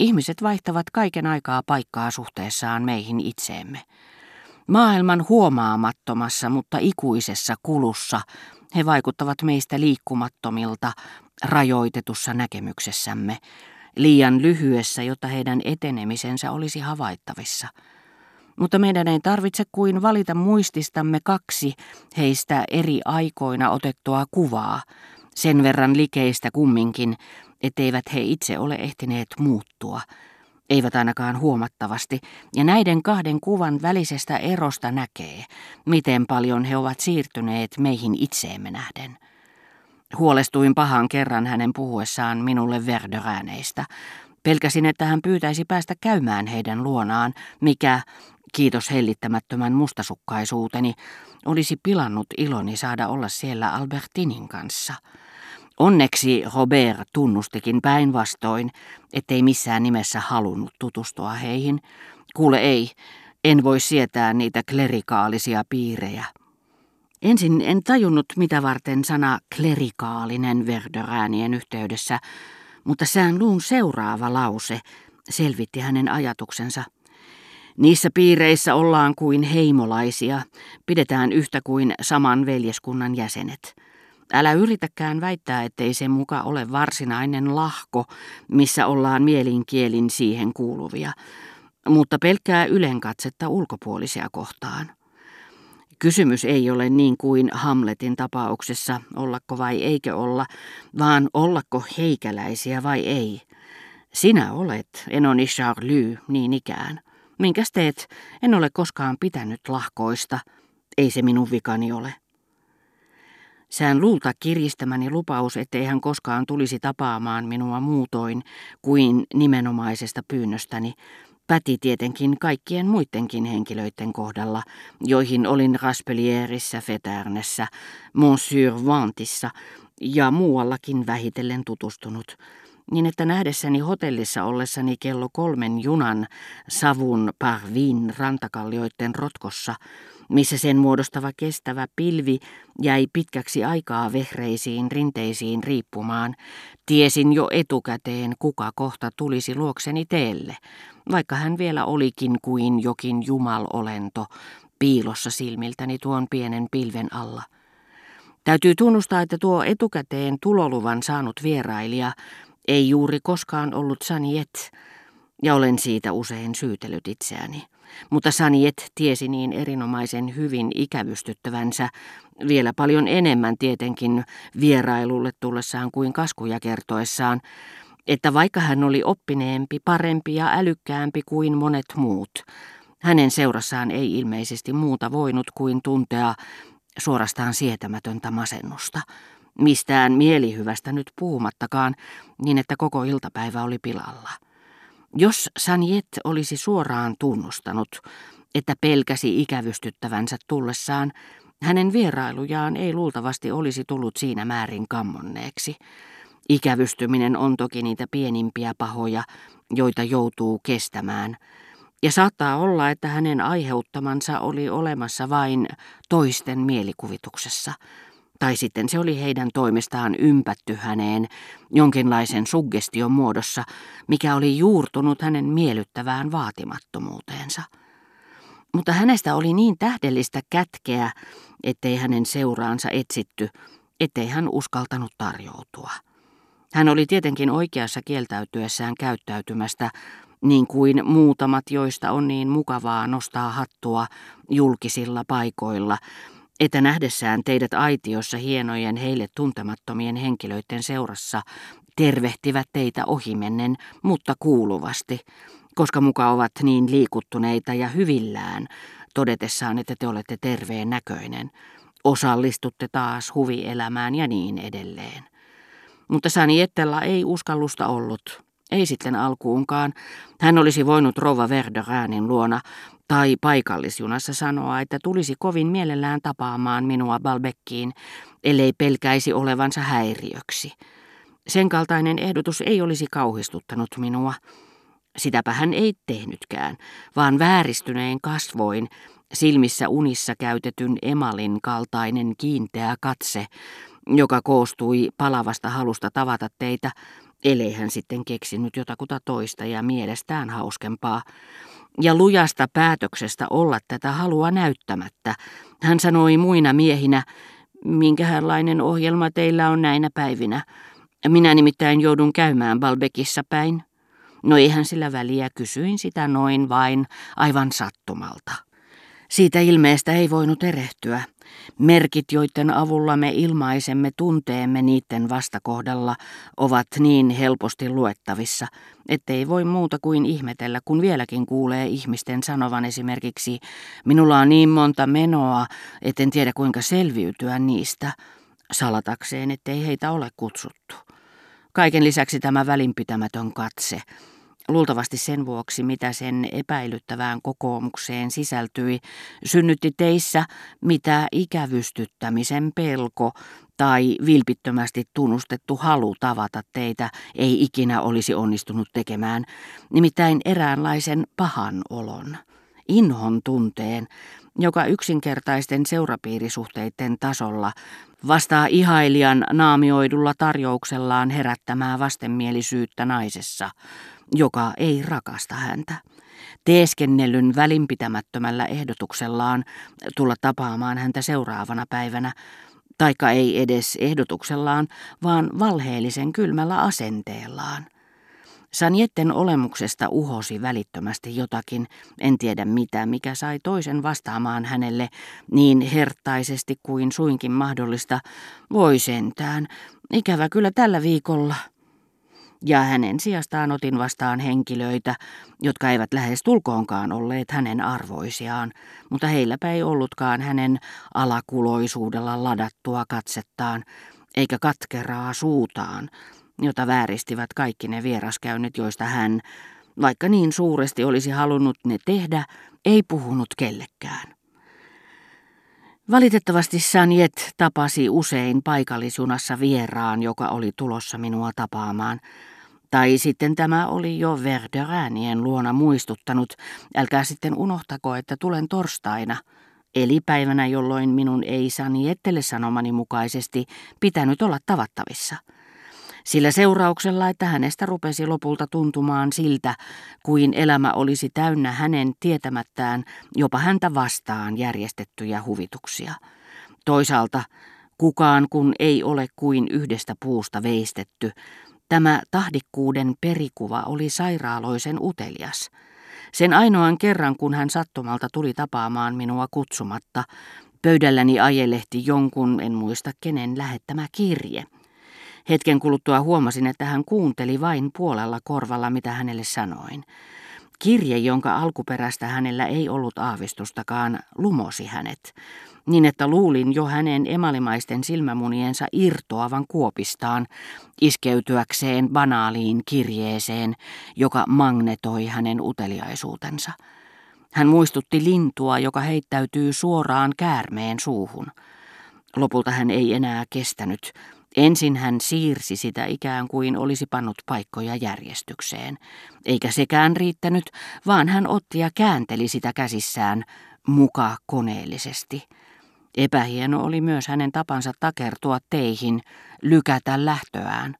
Ihmiset vaihtavat kaiken aikaa paikkaa suhteessaan meihin itseemme. Maailman huomaamattomassa, mutta ikuisessa kulussa he vaikuttavat meistä liikkumattomilta, rajoitetussa näkemyksessämme, liian lyhyessä, jotta heidän etenemisensä olisi havaittavissa. Mutta meidän ei tarvitse kuin valita muististamme kaksi heistä eri aikoina otettua kuvaa, sen verran likeistä kumminkin, etteivät he itse ole ehtineet muuttua, eivät ainakaan huomattavasti, ja näiden kahden kuvan välisestä erosta näkee, miten paljon he ovat siirtyneet meihin itseemme nähden. Huolestuin pahan kerran hänen puhuessaan minulle Verdörääneistä. Pelkäsin, että hän pyytäisi päästä käymään heidän luonaan, mikä, kiitos hellittämättömän mustasukkaisuuteni, olisi pilannut iloni saada olla siellä Albertinin kanssa. Onneksi Robert tunnustikin päinvastoin, ettei missään nimessä halunnut tutustua heihin. Kuule ei, en voi sietää niitä klerikaalisia piirejä. Ensin en tajunnut, mitä varten sana klerikaalinen Verderäänien yhteydessä, mutta sään luun seuraava lause selvitti hänen ajatuksensa. Niissä piireissä ollaan kuin heimolaisia, pidetään yhtä kuin saman veljeskunnan jäsenet. Älä yritäkään väittää, ettei se muka ole varsinainen lahko, missä ollaan mielinkielin siihen kuuluvia, mutta pelkkää ylenkatsetta ulkopuolisia kohtaan. Kysymys ei ole niin kuin Hamletin tapauksessa, ollako vai eikö olla, vaan ollako heikäläisiä vai ei. Sinä olet, Enoni Charlie, niin ikään. Minkäs teet? En ole koskaan pitänyt lahkoista. Ei se minun vikani ole. Sään luulta kiristämäni lupaus, ettei hän koskaan tulisi tapaamaan minua muutoin kuin nimenomaisesta pyynnöstäni, päti tietenkin kaikkien muidenkin henkilöiden kohdalla, joihin olin Raspelierissä, Feternessä, Monsieur Vantissa ja muuallakin vähitellen tutustunut, niin että nähdessäni hotellissa ollessani kello kolmen junan savun parvin rantakallioiden rotkossa, missä sen muodostava kestävä pilvi jäi pitkäksi aikaa vehreisiin rinteisiin riippumaan, tiesin jo etukäteen, kuka kohta tulisi luokseni teelle, vaikka hän vielä olikin kuin jokin jumalolento piilossa silmiltäni tuon pienen pilven alla. Täytyy tunnustaa, että tuo etukäteen tuloluvan saanut vierailija ei juuri koskaan ollut Saniet, ja olen siitä usein syytellyt itseäni. Mutta Saniet tiesi niin erinomaisen hyvin ikävystyttävänsä, vielä paljon enemmän tietenkin vierailulle tullessaan kuin kaskuja kertoessaan, että vaikka hän oli oppineempi, parempi ja älykkäämpi kuin monet muut, hänen seurassaan ei ilmeisesti muuta voinut kuin tuntea suorastaan sietämätöntä masennusta. Mistään mielihyvästä nyt puhumattakaan, niin että koko iltapäivä oli pilalla. Jos Sanjet olisi suoraan tunnustanut, että pelkäsi ikävystyttävänsä tullessaan, hänen vierailujaan ei luultavasti olisi tullut siinä määrin kammonneeksi. Ikävystyminen on toki niitä pienimpiä pahoja, joita joutuu kestämään. Ja saattaa olla, että hänen aiheuttamansa oli olemassa vain toisten mielikuvituksessa. Tai sitten se oli heidän toimestaan ympätty häneen jonkinlaisen suggestion muodossa, mikä oli juurtunut hänen miellyttävään vaatimattomuuteensa. Mutta hänestä oli niin tähdellistä kätkeä, ettei hänen seuraansa etsitty, ettei hän uskaltanut tarjoutua. Hän oli tietenkin oikeassa kieltäytyessään käyttäytymästä, niin kuin muutamat, joista on niin mukavaa nostaa hattua julkisilla paikoilla, että nähdessään teidät aitiossa hienojen heille tuntemattomien henkilöiden seurassa tervehtivät teitä ohimennen, mutta kuuluvasti, koska muka ovat niin liikuttuneita ja hyvillään, todetessaan, että te olette terveen näköinen, osallistutte taas huvielämään ja niin edelleen. Mutta Ettella ei uskallusta ollut. Ei sitten alkuunkaan. Hän olisi voinut Rova Verderäänin luona tai paikallisjunassa sanoa, että tulisi kovin mielellään tapaamaan minua Balbekkiin, ellei pelkäisi olevansa häiriöksi. Sen kaltainen ehdotus ei olisi kauhistuttanut minua. Sitäpä hän ei tehnytkään, vaan vääristyneen kasvoin, silmissä unissa käytetyn emalin kaltainen kiinteä katse, joka koostui palavasta halusta tavata teitä, Elei hän sitten keksinyt jotakuta toista ja mielestään hauskempaa. Ja lujasta päätöksestä olla tätä halua näyttämättä. Hän sanoi muina miehinä, minkälainen ohjelma teillä on näinä päivinä. Minä nimittäin joudun käymään Balbekissa päin. No eihän sillä väliä, kysyin sitä noin vain, aivan sattumalta. Siitä ilmeestä ei voinut erehtyä. Merkit, joiden avulla me ilmaisemme tunteemme niiden vastakohdalla, ovat niin helposti luettavissa, ettei voi muuta kuin ihmetellä, kun vieläkin kuulee ihmisten sanovan esimerkiksi, minulla on niin monta menoa, etten tiedä kuinka selviytyä niistä, salatakseen, ettei heitä ole kutsuttu. Kaiken lisäksi tämä välinpitämätön katse, luultavasti sen vuoksi, mitä sen epäilyttävään kokoomukseen sisältyi, synnytti teissä mitä ikävystyttämisen pelko tai vilpittömästi tunnustettu halu tavata teitä ei ikinä olisi onnistunut tekemään, nimittäin eräänlaisen pahan olon, inhon tunteen, joka yksinkertaisten seurapiirisuhteiden tasolla vastaa ihailijan naamioidulla tarjouksellaan herättämää vastenmielisyyttä naisessa, joka ei rakasta häntä. Teeskennellyn välinpitämättömällä ehdotuksellaan tulla tapaamaan häntä seuraavana päivänä, taika ei edes ehdotuksellaan, vaan valheellisen kylmällä asenteellaan. Sanjetten olemuksesta uhosi välittömästi jotakin, en tiedä mitä, mikä sai toisen vastaamaan hänelle niin hertaisesti kuin suinkin mahdollista. Voi sentään, ikävä kyllä tällä viikolla ja hänen sijastaan otin vastaan henkilöitä, jotka eivät lähes tulkoonkaan olleet hänen arvoisiaan, mutta heilläpä ei ollutkaan hänen alakuloisuudella ladattua katsettaan, eikä katkeraa suutaan, jota vääristivät kaikki ne vieraskäynnit, joista hän, vaikka niin suuresti olisi halunnut ne tehdä, ei puhunut kellekään. Valitettavasti Sanjet tapasi usein paikallisjunassa vieraan, joka oli tulossa minua tapaamaan. Tai sitten tämä oli jo Verderäänien luona muistuttanut, älkää sitten unohtako, että tulen torstaina, eli päivänä, jolloin minun ei Sanjettele sanomani mukaisesti pitänyt olla tavattavissa – sillä seurauksella, että hänestä rupesi lopulta tuntumaan siltä, kuin elämä olisi täynnä hänen tietämättään jopa häntä vastaan järjestettyjä huvituksia. Toisaalta kukaan kun ei ole kuin yhdestä puusta veistetty, tämä tahdikkuuden perikuva oli sairaaloisen utelias. Sen ainoan kerran, kun hän sattumalta tuli tapaamaan minua kutsumatta, pöydälläni ajelehti jonkun, en muista kenen, lähettämä kirje – Hetken kuluttua huomasin, että hän kuunteli vain puolella korvalla, mitä hänelle sanoin. Kirje, jonka alkuperäistä hänellä ei ollut aavistustakaan, lumosi hänet, niin että luulin jo hänen emalimaisten silmämuniensa irtoavan kuopistaan, iskeytyäkseen banaaliin kirjeeseen, joka magnetoi hänen uteliaisuutensa. Hän muistutti lintua, joka heittäytyy suoraan käärmeen suuhun. Lopulta hän ei enää kestänyt, Ensin hän siirsi sitä ikään kuin olisi pannut paikkoja järjestykseen, eikä sekään riittänyt, vaan hän otti ja käänteli sitä käsissään muka koneellisesti. Epähieno oli myös hänen tapansa takertua teihin, lykätä lähtöään.